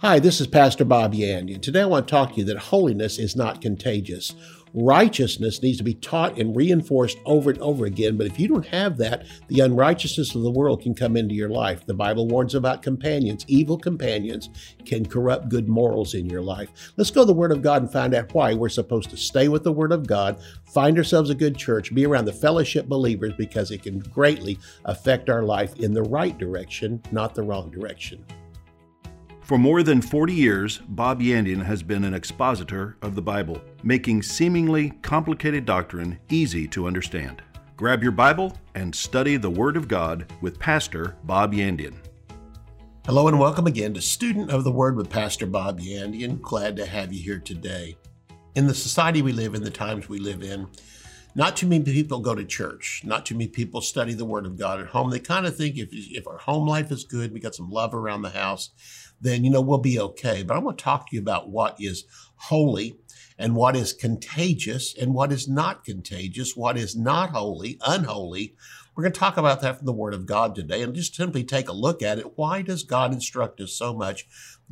Hi, this is Pastor Bob Yandian, and today I want to talk to you that holiness is not contagious. Righteousness needs to be taught and reinforced over and over again, but if you don't have that, the unrighteousness of the world can come into your life. The Bible warns about companions. Evil companions can corrupt good morals in your life. Let's go to the Word of God and find out why we're supposed to stay with the Word of God, find ourselves a good church, be around the fellowship believers because it can greatly affect our life in the right direction, not the wrong direction. For more than 40 years, Bob Yandian has been an expositor of the Bible, making seemingly complicated doctrine easy to understand. Grab your Bible and study the Word of God with Pastor Bob Yandian. Hello and welcome again to Student of the Word with Pastor Bob Yandian. Glad to have you here today. In the society we live in, the times we live in, not too many people go to church. Not too many people study the Word of God at home. They kind of think if, if our home life is good, we got some love around the house, then, you know, we'll be okay. But I want to talk to you about what is holy and what is contagious and what is not contagious, what is not holy, unholy. We're going to talk about that from the Word of God today and just simply take a look at it. Why does God instruct us so much?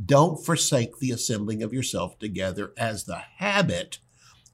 Don't forsake the assembling of yourself together as the habit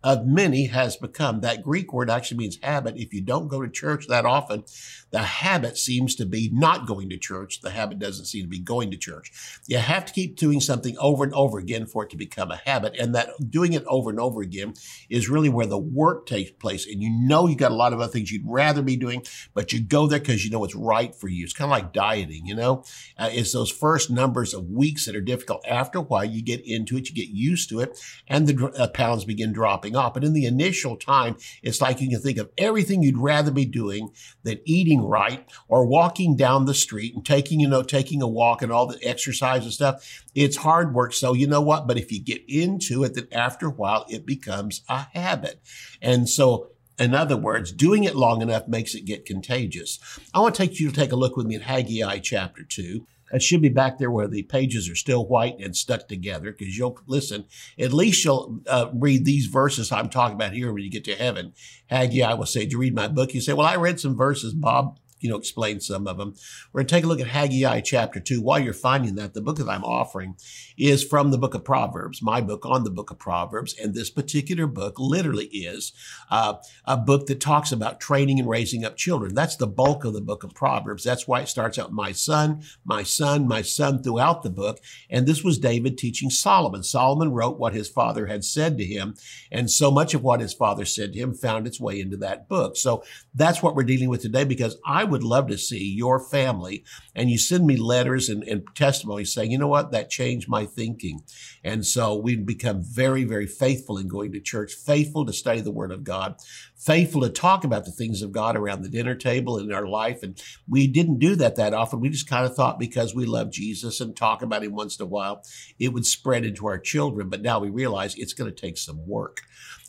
of many has become. That Greek word actually means habit. If you don't go to church that often, the habit seems to be not going to church. The habit doesn't seem to be going to church. You have to keep doing something over and over again for it to become a habit. And that doing it over and over again is really where the work takes place. And you know you've got a lot of other things you'd rather be doing, but you go there because you know it's right for you. It's kind of like dieting, you know? Uh, it's those first numbers of weeks that are difficult. After a while, you get into it, you get used to it, and the uh, pounds begin dropping off. But in the initial time, it's like you can think of everything you'd rather be doing than eating right or walking down the street and taking, you know, taking a walk and all the exercise and stuff. It's hard work. So you know what? But if you get into it, then after a while, it becomes a habit. And so in other words, doing it long enough makes it get contagious. I want to take you to take a look with me at Haggai chapter 2. It should be back there where the pages are still white and stuck together because you'll listen. At least you'll uh, read these verses I'm talking about here when you get to heaven. Haggai I will say, Did you read my book? You say, Well, I read some verses, Bob you know, explain some of them. We're going to take a look at Haggai chapter 2. While you're finding that, the book that I'm offering is from the book of Proverbs, my book on the book of Proverbs. And this particular book literally is uh, a book that talks about training and raising up children. That's the bulk of the book of Proverbs. That's why it starts out, my son, my son, my son throughout the book. And this was David teaching Solomon. Solomon wrote what his father had said to him. And so much of what his father said to him found its way into that book. So that's what we're dealing with today because I would love to see your family and you send me letters and, and testimonies saying, you know what, that changed my thinking. And so we've become very, very faithful in going to church, faithful to study the word of God, faithful to talk about the things of God around the dinner table in our life. And we didn't do that that often. We just kind of thought because we love Jesus and talk about him once in a while, it would spread into our children. But now we realize it's going to take some work.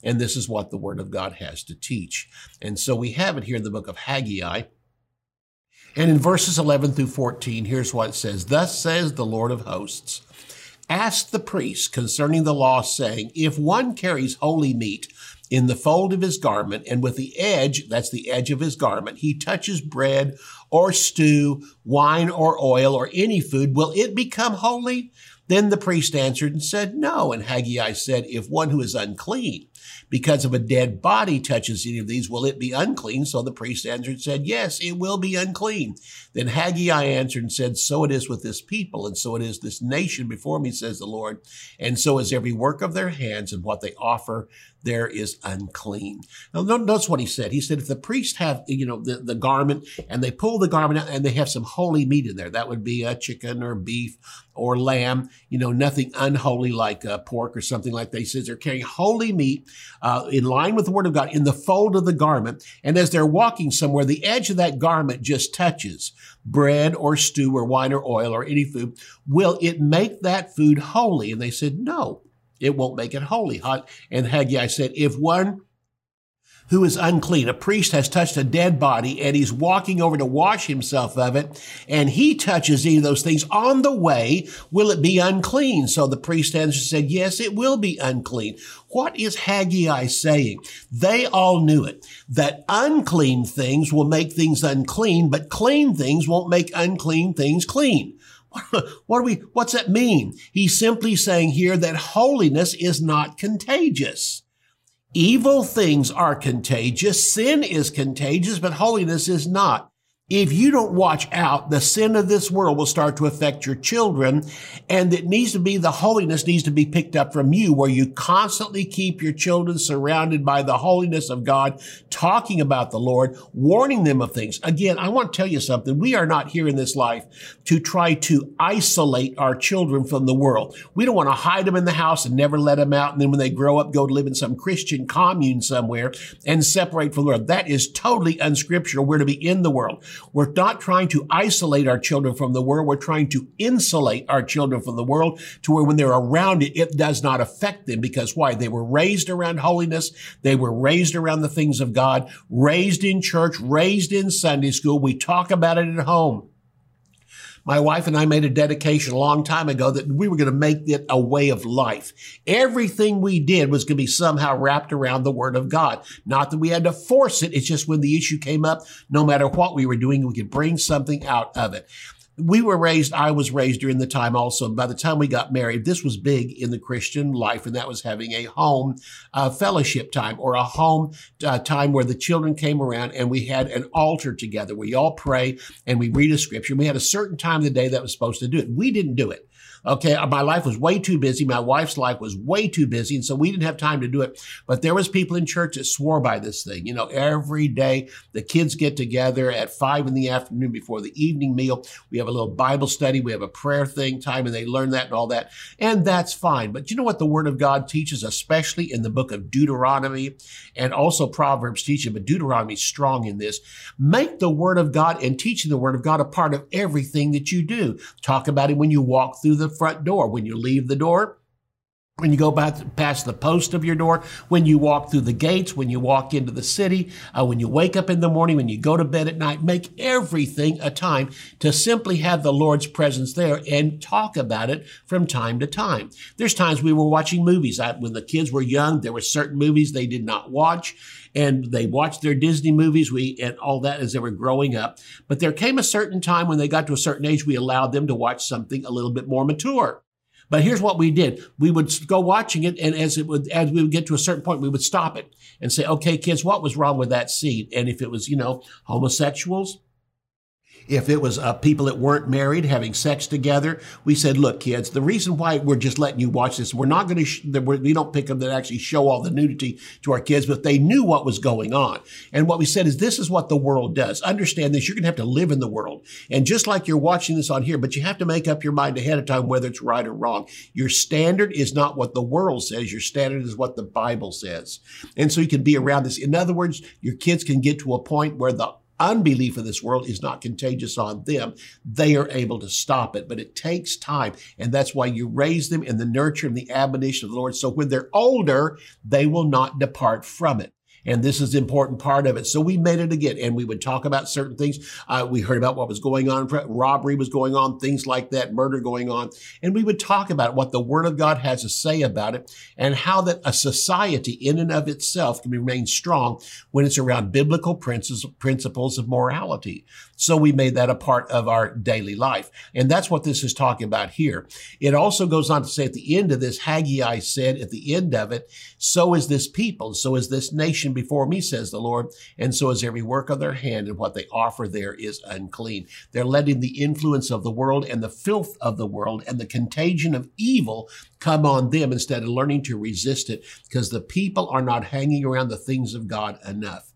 And this is what the word of God has to teach. And so we have it here in the book of Haggai. And in verses 11 through 14, here's what it says Thus says the Lord of hosts Ask the priest concerning the law, saying, If one carries holy meat in the fold of his garment, and with the edge, that's the edge of his garment, he touches bread or stew, wine or oil, or any food, will it become holy? Then the priest answered and said, No. And Haggai said, If one who is unclean because if a dead body touches any of these, will it be unclean? So the priest answered and said, Yes, it will be unclean. Then Haggai answered and said, So it is with this people, and so it is this nation before me, says the Lord. And so is every work of their hands, and what they offer there is unclean. Now, notice what he said. He said, if the priest have, you know, the, the garment and they pull the garment out and they have some holy meat in there, that would be a chicken or beef or lamb, you know, nothing unholy like uh, pork or something like that. He says they're carrying holy meat uh, in line with the word of God in the fold of the garment. And as they're walking somewhere, the edge of that garment just touches bread or stew or wine or oil or any food. Will it make that food holy? And they said, no, it won't make it holy. And Haggai said, if one who is unclean. A priest has touched a dead body and he's walking over to wash himself of it and he touches any of those things on the way. Will it be unclean? So the priest answered said, yes, it will be unclean. What is Haggai saying? They all knew it, that unclean things will make things unclean, but clean things won't make unclean things clean. What do we, what's that mean? He's simply saying here that holiness is not contagious. Evil things are contagious. Sin is contagious, but holiness is not. If you don't watch out, the sin of this world will start to affect your children. And it needs to be, the holiness needs to be picked up from you, where you constantly keep your children surrounded by the holiness of God, talking about the Lord, warning them of things. Again, I want to tell you something. We are not here in this life to try to isolate our children from the world. We don't want to hide them in the house and never let them out. And then when they grow up, go to live in some Christian commune somewhere and separate from the world. That is totally unscriptural. We're to be in the world. We're not trying to isolate our children from the world. We're trying to insulate our children from the world to where when they're around it, it does not affect them because why? They were raised around holiness. They were raised around the things of God, raised in church, raised in Sunday school. We talk about it at home. My wife and I made a dedication a long time ago that we were going to make it a way of life. Everything we did was going to be somehow wrapped around the Word of God. Not that we had to force it. It's just when the issue came up, no matter what we were doing, we could bring something out of it we were raised, I was raised during the time also. By the time we got married, this was big in the Christian life, and that was having a home uh, fellowship time or a home uh, time where the children came around and we had an altar together. We all pray and we read a scripture. We had a certain time of the day that was supposed to do it. We didn't do it. Okay. Uh, my life was way too busy. My wife's life was way too busy. And so we didn't have time to do it. But there was people in church that swore by this thing. You know, every day the kids get together at five in the afternoon before the evening meal. We have a little Bible study. We have a prayer thing time and they learn that and all that. And that's fine. But you know what the word of God teaches, especially in the book of Deuteronomy and also Proverbs teaching, but Deuteronomy strong in this. Make the word of God and teaching the word of God a part of everything that you do. Talk about it when you walk through the front door. When you leave the door, when you go past the post of your door, when you walk through the gates, when you walk into the city, uh, when you wake up in the morning, when you go to bed at night, make everything a time to simply have the Lord's presence there and talk about it from time to time. There's times we were watching movies. I, when the kids were young, there were certain movies they did not watch and they watched their Disney movies we and all that as they were growing up. But there came a certain time when they got to a certain age, we allowed them to watch something a little bit more mature. But here's what we did. We would go watching it, and as it would, as we would get to a certain point, we would stop it and say, okay, kids, what was wrong with that scene? And if it was, you know, homosexuals, if it was uh, people that weren't married having sex together, we said, look, kids, the reason why we're just letting you watch this, we're not going to, sh- we don't pick them that actually show all the nudity to our kids, but they knew what was going on. And what we said is, this is what the world does. Understand this. You're going to have to live in the world. And just like you're watching this on here, but you have to make up your mind ahead of time whether it's right or wrong. Your standard is not what the world says. Your standard is what the Bible says. And so you can be around this. In other words, your kids can get to a point where the unbelief of this world is not contagious on them. They are able to stop it, but it takes time. And that's why you raise them in the nurture and the admonition of the Lord. So when they're older, they will not depart from it. And this is important part of it. So we made it again and we would talk about certain things. Uh, we heard about what was going on. Robbery was going on, things like that, murder going on. And we would talk about what the word of God has to say about it and how that a society in and of itself can remain strong when it's around biblical principles of morality. So we made that a part of our daily life. And that's what this is talking about here. It also goes on to say at the end of this, Haggai said at the end of it, so is this people, so is this nation before me, says the Lord, and so is every work of their hand, and what they offer there is unclean. They're letting the influence of the world and the filth of the world and the contagion of evil come on them instead of learning to resist it because the people are not hanging around the things of God enough.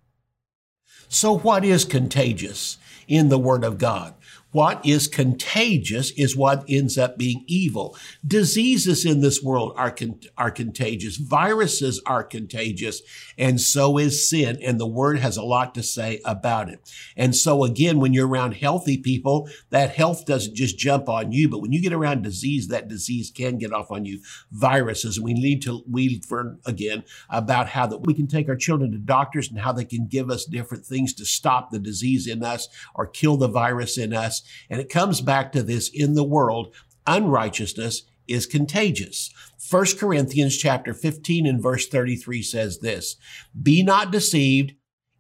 So what is contagious in the Word of God? What is contagious is what ends up being evil. Diseases in this world are, con- are contagious. Viruses are contagious. And so is sin. And the word has a lot to say about it. And so again, when you're around healthy people, that health doesn't just jump on you. But when you get around disease, that disease can get off on you. Viruses. And we need to, we learn again about how that we can take our children to doctors and how they can give us different things to stop the disease in us or kill the virus in us. And it comes back to this in the world, unrighteousness is contagious. 1 Corinthians chapter 15 and verse 33 says this, be not deceived.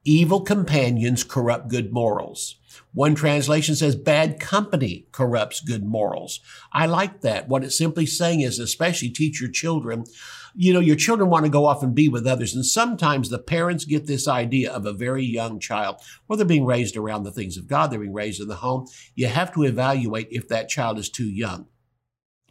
Evil companions corrupt good morals. One translation says bad company corrupts good morals. I like that. What it's simply saying is, especially teach your children, you know, your children want to go off and be with others. And sometimes the parents get this idea of a very young child, where they're being raised around the things of God, they're being raised in the home. You have to evaluate if that child is too young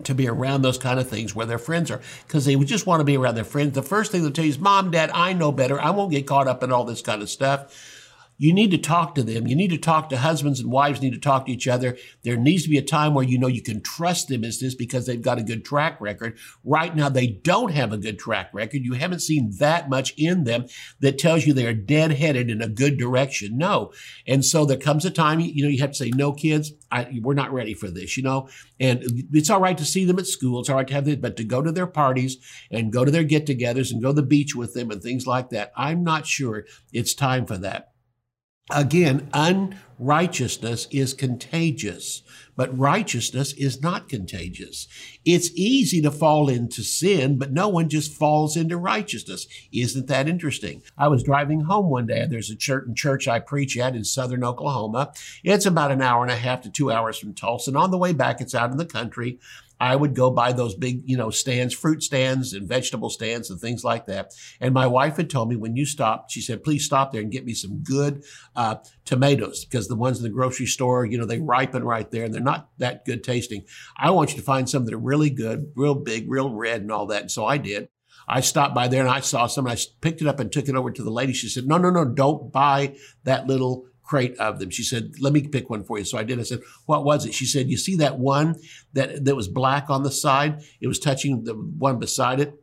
to be around those kind of things where their friends are because they just want to be around their friends. The first thing they'll tell you is, Mom, Dad, I know better. I won't get caught up in all this kind of stuff. You need to talk to them. You need to talk to husbands and wives need to talk to each other. There needs to be a time where you know you can trust them as this because they've got a good track record. Right now, they don't have a good track record. You haven't seen that much in them that tells you they're dead headed in a good direction. No. And so there comes a time, you know, you have to say, no, kids, I, we're not ready for this, you know, and it's all right to see them at school. It's all right to have them, but to go to their parties and go to their get togethers and go to the beach with them and things like that. I'm not sure it's time for that. Again, unrighteousness is contagious, but righteousness is not contagious. It's easy to fall into sin, but no one just falls into righteousness. Isn't that interesting? I was driving home one day. And there's a certain church I preach at in southern Oklahoma. It's about an hour and a half to two hours from Tulsa. And on the way back, it's out in the country. I would go by those big, you know, stands, fruit stands and vegetable stands and things like that. And my wife had told me when you stop, she said, please stop there and get me some good uh, tomatoes because the ones in the grocery store, you know, they ripen right there and they're not that good tasting. I want you to find some that are really good, real big, real red and all that. And so I did. I stopped by there and I saw some and I picked it up and took it over to the lady. She said, no, no, no, don't buy that little crate of them. She said, let me pick one for you. So I did. I said, what was it? She said, you see that one that, that was black on the side? It was touching the one beside it.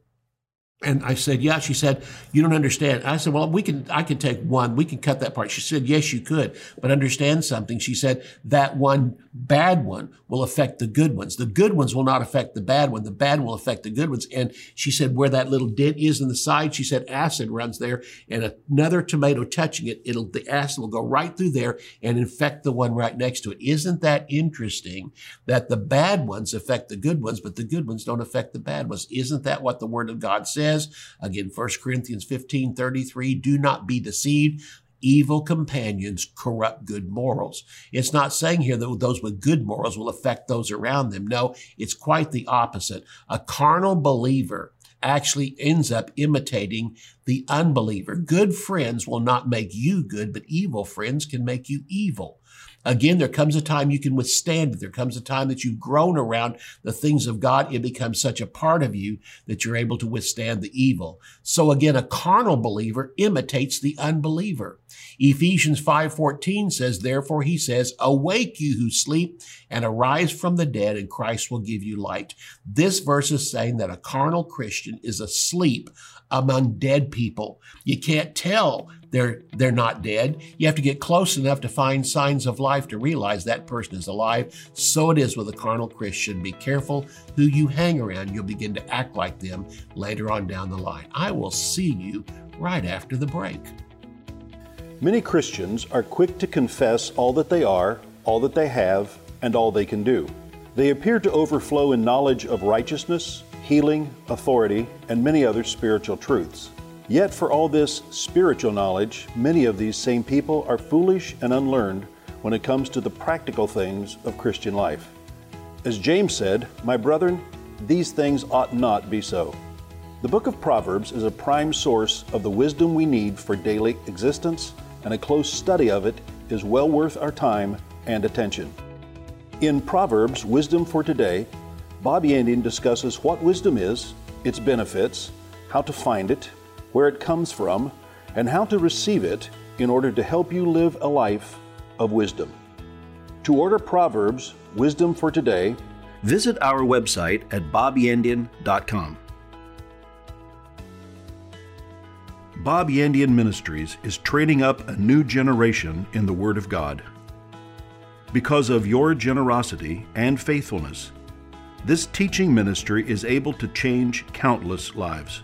And I said, yeah. She said, you don't understand. I said, well, we can, I can take one. We can cut that part. She said, yes, you could, but understand something. She said, that one bad one will affect the good ones. The good ones will not affect the bad one. The bad will affect the good ones. And she said, where that little dent is in the side, she said, acid runs there and another tomato touching it, it'll, the acid will go right through there and infect the one right next to it. Isn't that interesting that the bad ones affect the good ones, but the good ones don't affect the bad ones? Isn't that what the word of God says? Says, again, 1 Corinthians 15 33, do not be deceived. Evil companions corrupt good morals. It's not saying here that those with good morals will affect those around them. No, it's quite the opposite. A carnal believer actually ends up imitating the unbeliever. Good friends will not make you good, but evil friends can make you evil. Again, there comes a time you can withstand it. There comes a time that you've grown around the things of God. It becomes such a part of you that you're able to withstand the evil. So again, a carnal believer imitates the unbeliever. Ephesians 5:14 says, "Therefore he says, awake you who sleep and arise from the dead and Christ will give you light." This verse is saying that a carnal Christian is asleep among dead people. You can't tell they're they're not dead. You have to get close enough to find signs of life to realize that person is alive. So it is with a carnal Christian. Be careful who you hang around. You'll begin to act like them later on down the line. I will see you right after the break. Many Christians are quick to confess all that they are, all that they have, and all they can do. They appear to overflow in knowledge of righteousness, healing, authority, and many other spiritual truths. Yet, for all this spiritual knowledge, many of these same people are foolish and unlearned when it comes to the practical things of Christian life. As James said, My brethren, these things ought not be so. The book of Proverbs is a prime source of the wisdom we need for daily existence, and a close study of it is well worth our time and attention. In Proverbs Wisdom for Today, Bobby Yandian discusses what wisdom is, its benefits, how to find it, where it comes from, and how to receive it in order to help you live a life of wisdom. To order Proverbs, Wisdom for Today, visit our website at bobyandian.com. Bob Yandian Ministries is training up a new generation in the Word of God. Because of your generosity and faithfulness, this teaching ministry is able to change countless lives.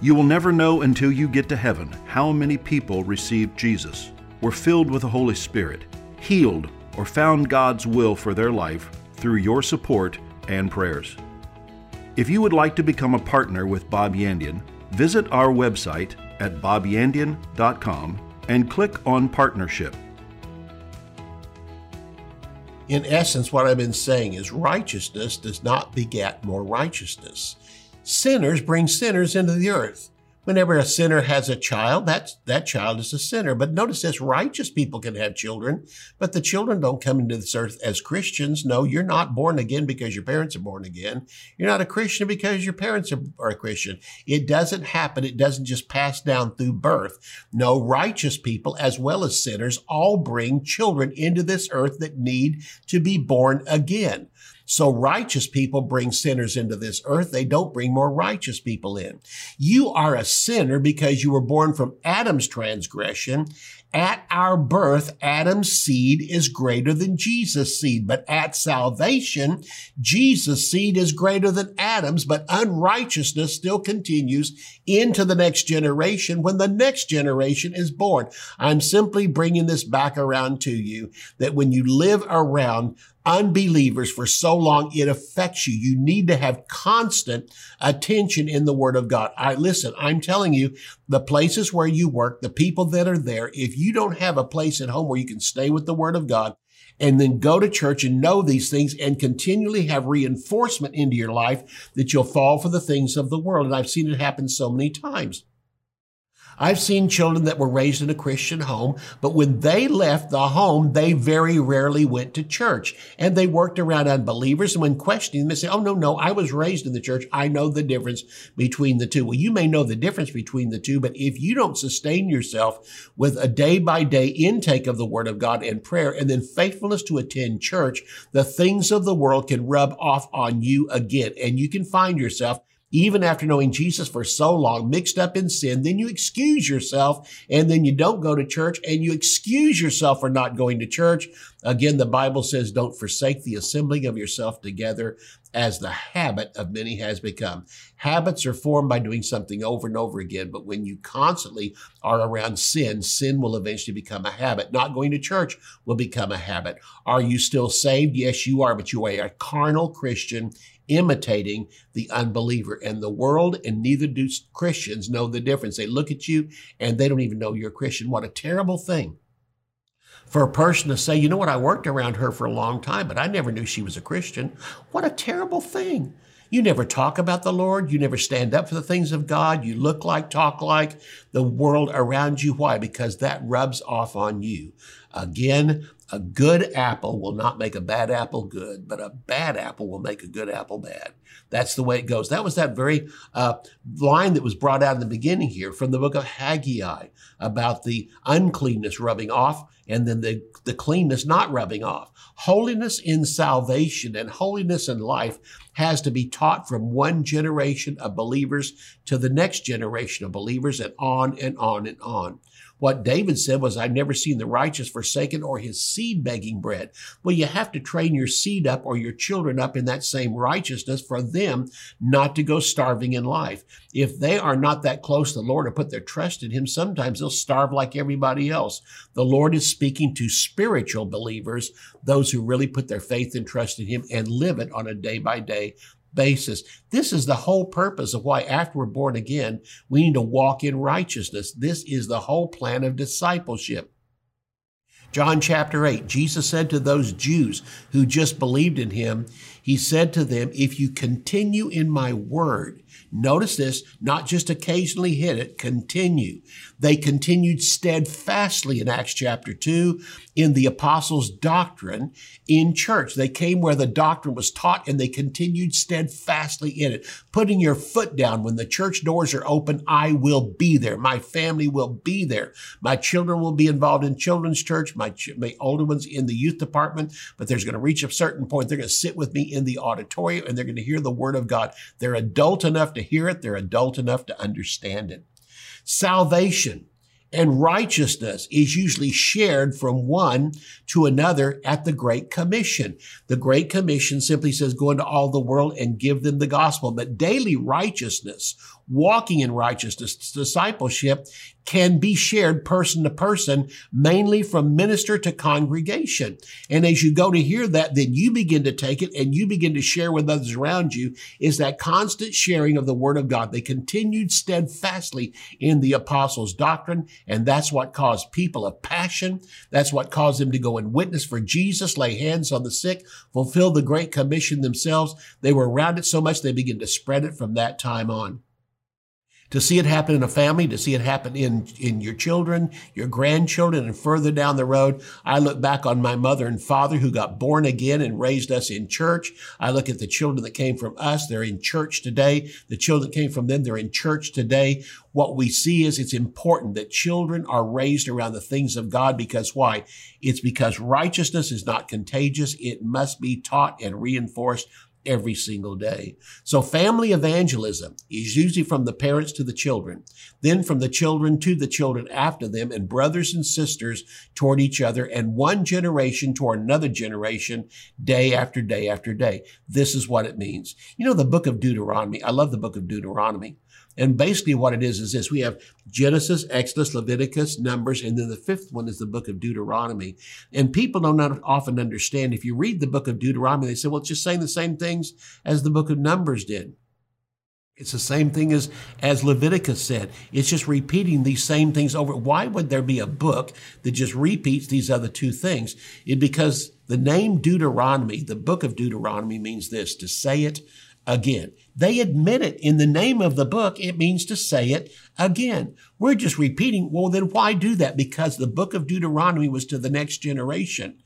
You will never know until you get to heaven how many people received Jesus, were filled with the Holy Spirit, healed, or found God's will for their life through your support and prayers. If you would like to become a partner with Bob Yandian, visit our website at bobyandian.com and click on Partnership. In essence, what I've been saying is righteousness does not beget more righteousness. Sinners bring sinners into the earth. Whenever a sinner has a child, that, that child is a sinner. But notice this, righteous people can have children, but the children don't come into this earth as Christians. No, you're not born again because your parents are born again. You're not a Christian because your parents are, are a Christian. It doesn't happen. It doesn't just pass down through birth. No, righteous people as well as sinners all bring children into this earth that need to be born again. So righteous people bring sinners into this earth. They don't bring more righteous people in. You are a sinner because you were born from Adam's transgression. At our birth, Adam's seed is greater than Jesus' seed, but at salvation, Jesus' seed is greater than Adam's, but unrighteousness still continues into the next generation when the next generation is born. I'm simply bringing this back around to you that when you live around unbelievers for so long, it affects you. You need to have constant attention in the word of God. I listen, I'm telling you, the places where you work, the people that are there, if you don't have a place at home where you can stay with the word of God, and then go to church and know these things and continually have reinforcement into your life that you'll fall for the things of the world. And I've seen it happen so many times. I've seen children that were raised in a Christian home, but when they left the home, they very rarely went to church and they worked around unbelievers. And when questioning them, they say, Oh, no, no, I was raised in the church. I know the difference between the two. Well, you may know the difference between the two, but if you don't sustain yourself with a day by day intake of the word of God and prayer and then faithfulness to attend church, the things of the world can rub off on you again and you can find yourself even after knowing Jesus for so long, mixed up in sin, then you excuse yourself and then you don't go to church and you excuse yourself for not going to church. Again, the Bible says, don't forsake the assembling of yourself together as the habit of many has become. Habits are formed by doing something over and over again, but when you constantly are around sin, sin will eventually become a habit. Not going to church will become a habit. Are you still saved? Yes, you are, but you are a carnal Christian imitating the unbeliever. And the world and neither do Christians know the difference. They look at you and they don't even know you're a Christian. What a terrible thing for a person to say, you know what, I worked around her for a long time, but I never knew she was a Christian. What a terrible thing. You never talk about the Lord. You never stand up for the things of God. You look like, talk like the world around you. Why? Because that rubs off on you. Again, a good apple will not make a bad apple good, but a bad apple will make a good apple bad. That's the way it goes. That was that very uh, line that was brought out in the beginning here from the book of Haggai about the uncleanness rubbing off and then the, the cleanness not rubbing off. Holiness in salvation and holiness in life has to be taught from one generation of believers to the next generation of believers and on and on and on. What David said was, I've never seen the righteous forsaken or his seed begging bread. Well, you have to train your seed up or your children up in that same righteousness for them not to go starving in life. If they are not that close to the Lord or put their trust in him, sometimes they'll starve like everybody else. The Lord is speaking to spiritual believers, those who really put their faith and trust in him and live it on a day by day basis. This is the whole purpose of why after we're born again, we need to walk in righteousness. This is the whole plan of discipleship. John chapter 8, Jesus said to those Jews who just believed in him, he said to them, if you continue in my word, Notice this, not just occasionally hit it, continue. They continued steadfastly in Acts chapter 2 in the apostles' doctrine in church. They came where the doctrine was taught and they continued steadfastly in it. Putting your foot down when the church doors are open, I will be there. My family will be there. My children will be involved in children's church, my, my older ones in the youth department, but there's going to reach a certain point. They're going to sit with me in the auditorium and they're going to hear the word of God. They're adult enough to hear it, they're adult enough to understand it. Salvation and righteousness is usually shared from one to another at the Great Commission. The Great Commission simply says, go into all the world and give them the gospel. But daily righteousness walking in righteousness. Discipleship can be shared person to person, mainly from minister to congregation. And as you go to hear that, then you begin to take it and you begin to share with others around you is that constant sharing of the word of God. They continued steadfastly in the apostles' doctrine. And that's what caused people of passion. That's what caused them to go and witness for Jesus, lay hands on the sick, fulfill the great commission themselves. They were around it so much they began to spread it from that time on to see it happen in a family, to see it happen in, in your children, your grandchildren, and further down the road. I look back on my mother and father who got born again and raised us in church. I look at the children that came from us. They're in church today. The children came from them, they're in church today. What we see is it's important that children are raised around the things of God because why? It's because righteousness is not contagious. It must be taught and reinforced every single day. So family evangelism is usually from the parents to the children, then from the children to the children after them and brothers and sisters toward each other and one generation toward another generation day after day after day. This is what it means. You know, the book of Deuteronomy, I love the book of Deuteronomy. And basically what it is is this. We have Genesis, Exodus, Leviticus, Numbers, and then the fifth one is the book of Deuteronomy. And people don't often understand. If you read the book of Deuteronomy, they say, well, it's just saying the same things as the book of Numbers did. It's the same thing as, as Leviticus said. It's just repeating these same things over. Why would there be a book that just repeats these other two things? It because the name Deuteronomy, the book of Deuteronomy means this, to say it again. They admit it in the name of the book. It means to say it again. We're just repeating. Well, then why do that? Because the book of Deuteronomy was to the next generation.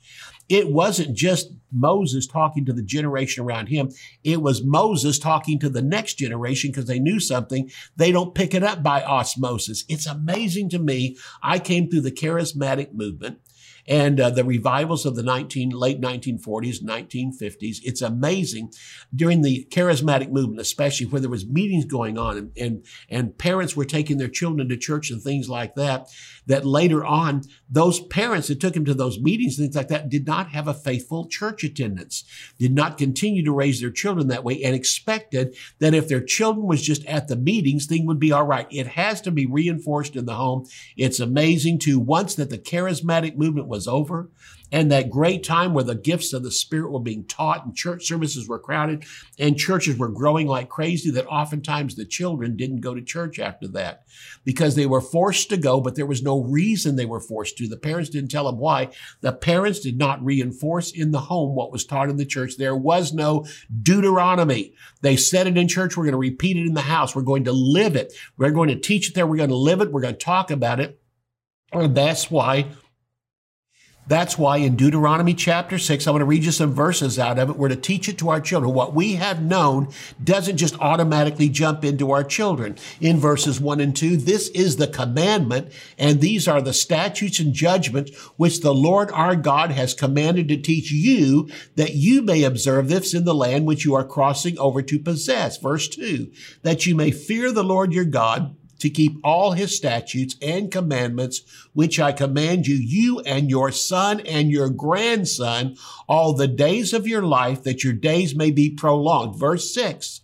It wasn't just Moses talking to the generation around him. It was Moses talking to the next generation because they knew something. They don't pick it up by osmosis. It's amazing to me. I came through the charismatic movement and uh, the revivals of the 19, late 1940s, 1950s. It's amazing during the charismatic movement, especially where there was meetings going on and, and, and parents were taking their children to church and things like that, that later on, those parents that took them to those meetings, and things like that, did not have a faithful church attendance, did not continue to raise their children that way and expected that if their children was just at the meetings, thing would be all right. It has to be reinforced in the home. It's amazing to once that the charismatic movement was over and that great time where the gifts of the Spirit were being taught and church services were crowded and churches were growing like crazy, that oftentimes the children didn't go to church after that because they were forced to go, but there was no reason they were forced to. The parents didn't tell them why. The parents did not reinforce in the home what was taught in the church. There was no Deuteronomy. They said it in church. We're going to repeat it in the house. We're going to live it. We're going to teach it there. We're going to live it. We're going to talk about it. And that's why that's why in Deuteronomy chapter 6, I want to read you some verses out of it. We're to teach it to our children. What we have known doesn't just automatically jump into our children. In verses 1 and 2, this is the commandment, and these are the statutes and judgments which the Lord our God has commanded to teach you, that you may observe this in the land which you are crossing over to possess. Verse 2, that you may fear the Lord your God to keep all his statutes and commandments, which I command you, you and your son and your grandson, all the days of your life, that your days may be prolonged. Verse six.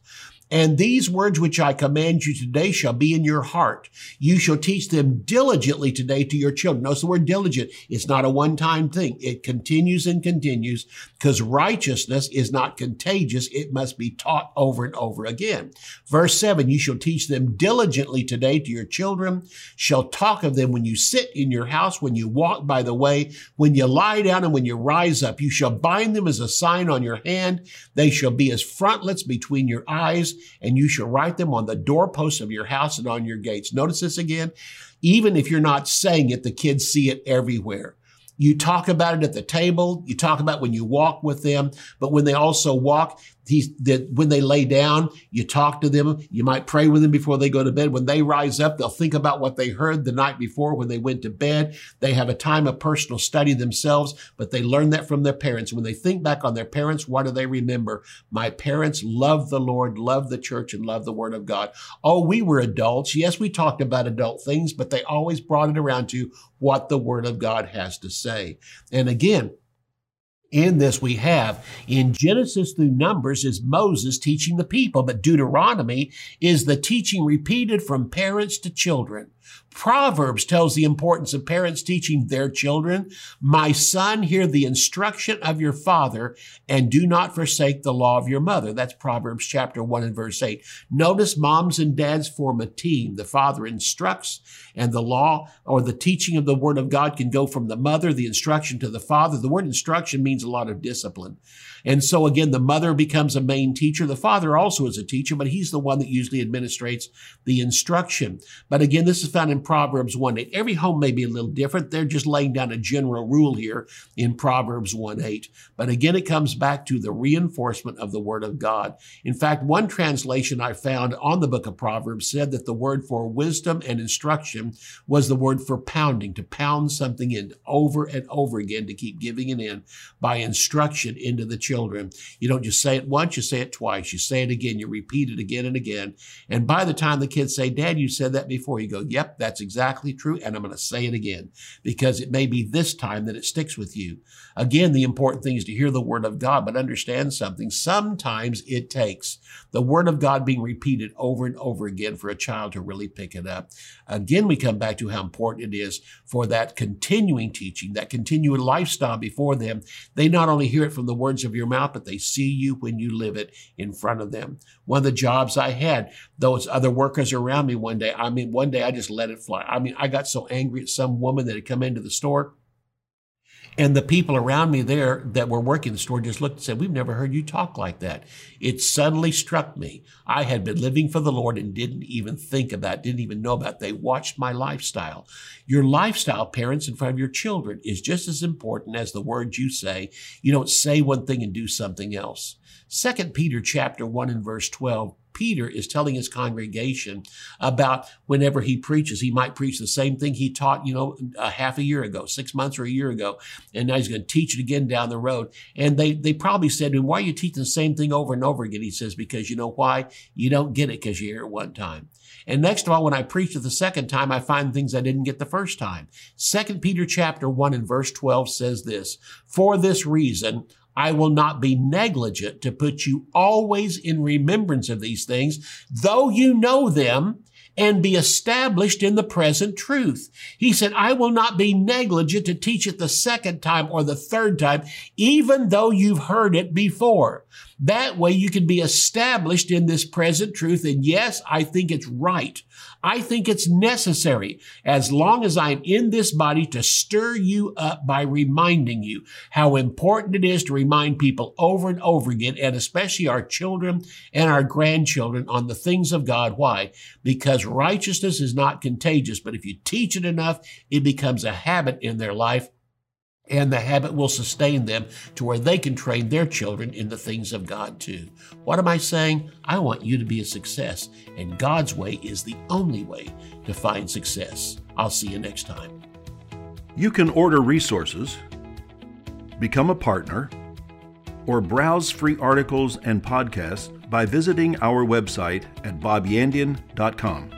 And these words which I command you today shall be in your heart. You shall teach them diligently today to your children. Notice the word diligent. It's not a one-time thing. It continues and continues because righteousness is not contagious. It must be taught over and over again. Verse seven, you shall teach them diligently today to your children, shall talk of them when you sit in your house, when you walk by the way, when you lie down and when you rise up. You shall bind them as a sign on your hand. They shall be as frontlets between your eyes and you shall write them on the doorposts of your house and on your gates. Notice this again. Even if you're not saying it, the kids see it everywhere. You talk about it at the table. You talk about when you walk with them, but when they also walk, He's that when they lay down, you talk to them. You might pray with them before they go to bed. When they rise up, they'll think about what they heard the night before when they went to bed. They have a time of personal study themselves, but they learn that from their parents. When they think back on their parents, what do they remember? My parents loved the Lord, loved the church, and loved the Word of God. Oh, we were adults. Yes, we talked about adult things, but they always brought it around to what the Word of God has to say. And again, In this, we have in Genesis through Numbers is Moses teaching the people, but Deuteronomy is the teaching repeated from parents to children. Proverbs tells the importance of parents teaching their children, My son, hear the instruction of your father and do not forsake the law of your mother. That's Proverbs chapter 1 and verse 8. Notice moms and dads form a team. The father instructs and the law or the teaching of the word of God can go from the mother, the instruction to the father. The word instruction means a lot of discipline. And so again, the mother becomes a main teacher. The father also is a teacher, but he's the one that usually administrates the instruction. But again, this is found in Proverbs 1 8. Every home may be a little different. They're just laying down a general rule here in Proverbs 1 8. But again, it comes back to the reinforcement of the word of God. In fact, one translation I found on the book of Proverbs said that the word for wisdom and instruction was the word for pounding, to pound something in over and over again, to keep giving it in by instruction into the children. You don't just say it once, you say it twice. You say it again, you repeat it again and again. And by the time the kids say, Dad, you said that before, you go, Yep, that's exactly true. And I'm going to say it again because it may be this time that it sticks with you. Again, the important thing is to hear the word of God, but understand something. Sometimes it takes the word of God being repeated over and over again for a child to really pick it up. Again, we come back to how important it is for that continuing teaching, that continuing lifestyle before them. They not only hear it from the words of your mouth, but they see you when you live it in front of them. One of the jobs I had, those other workers around me one day, I mean, one day I just let it fly. I mean, I got so angry at some woman that had come into the store. And the people around me there that were working the store just looked and said, We've never heard you talk like that. It suddenly struck me. I had been living for the Lord and didn't even think about, didn't even know about. They watched my lifestyle. Your lifestyle, parents, in front of your children is just as important as the words you say. You don't say one thing and do something else. Second Peter chapter 1 and verse 12 Peter is telling his congregation about whenever he preaches, he might preach the same thing he taught, you know, a half a year ago, six months or a year ago, and now he's going to teach it again down the road. And they they probably said "Why are you teaching the same thing over and over again?" He says, "Because you know why? You don't get it because you hear it one time." And next of all, when I preach it the second time, I find things I didn't get the first time. Second Peter chapter one and verse twelve says this: "For this reason." I will not be negligent to put you always in remembrance of these things, though you know them and be established in the present truth. He said, I will not be negligent to teach it the second time or the third time, even though you've heard it before. That way you can be established in this present truth. And yes, I think it's right. I think it's necessary as long as I'm in this body to stir you up by reminding you how important it is to remind people over and over again, and especially our children and our grandchildren on the things of God. Why? Because righteousness is not contagious, but if you teach it enough, it becomes a habit in their life and the habit will sustain them to where they can train their children in the things of God too. What am I saying? I want you to be a success, and God's way is the only way to find success. I'll see you next time. You can order resources, become a partner, or browse free articles and podcasts by visiting our website at bobyandian.com.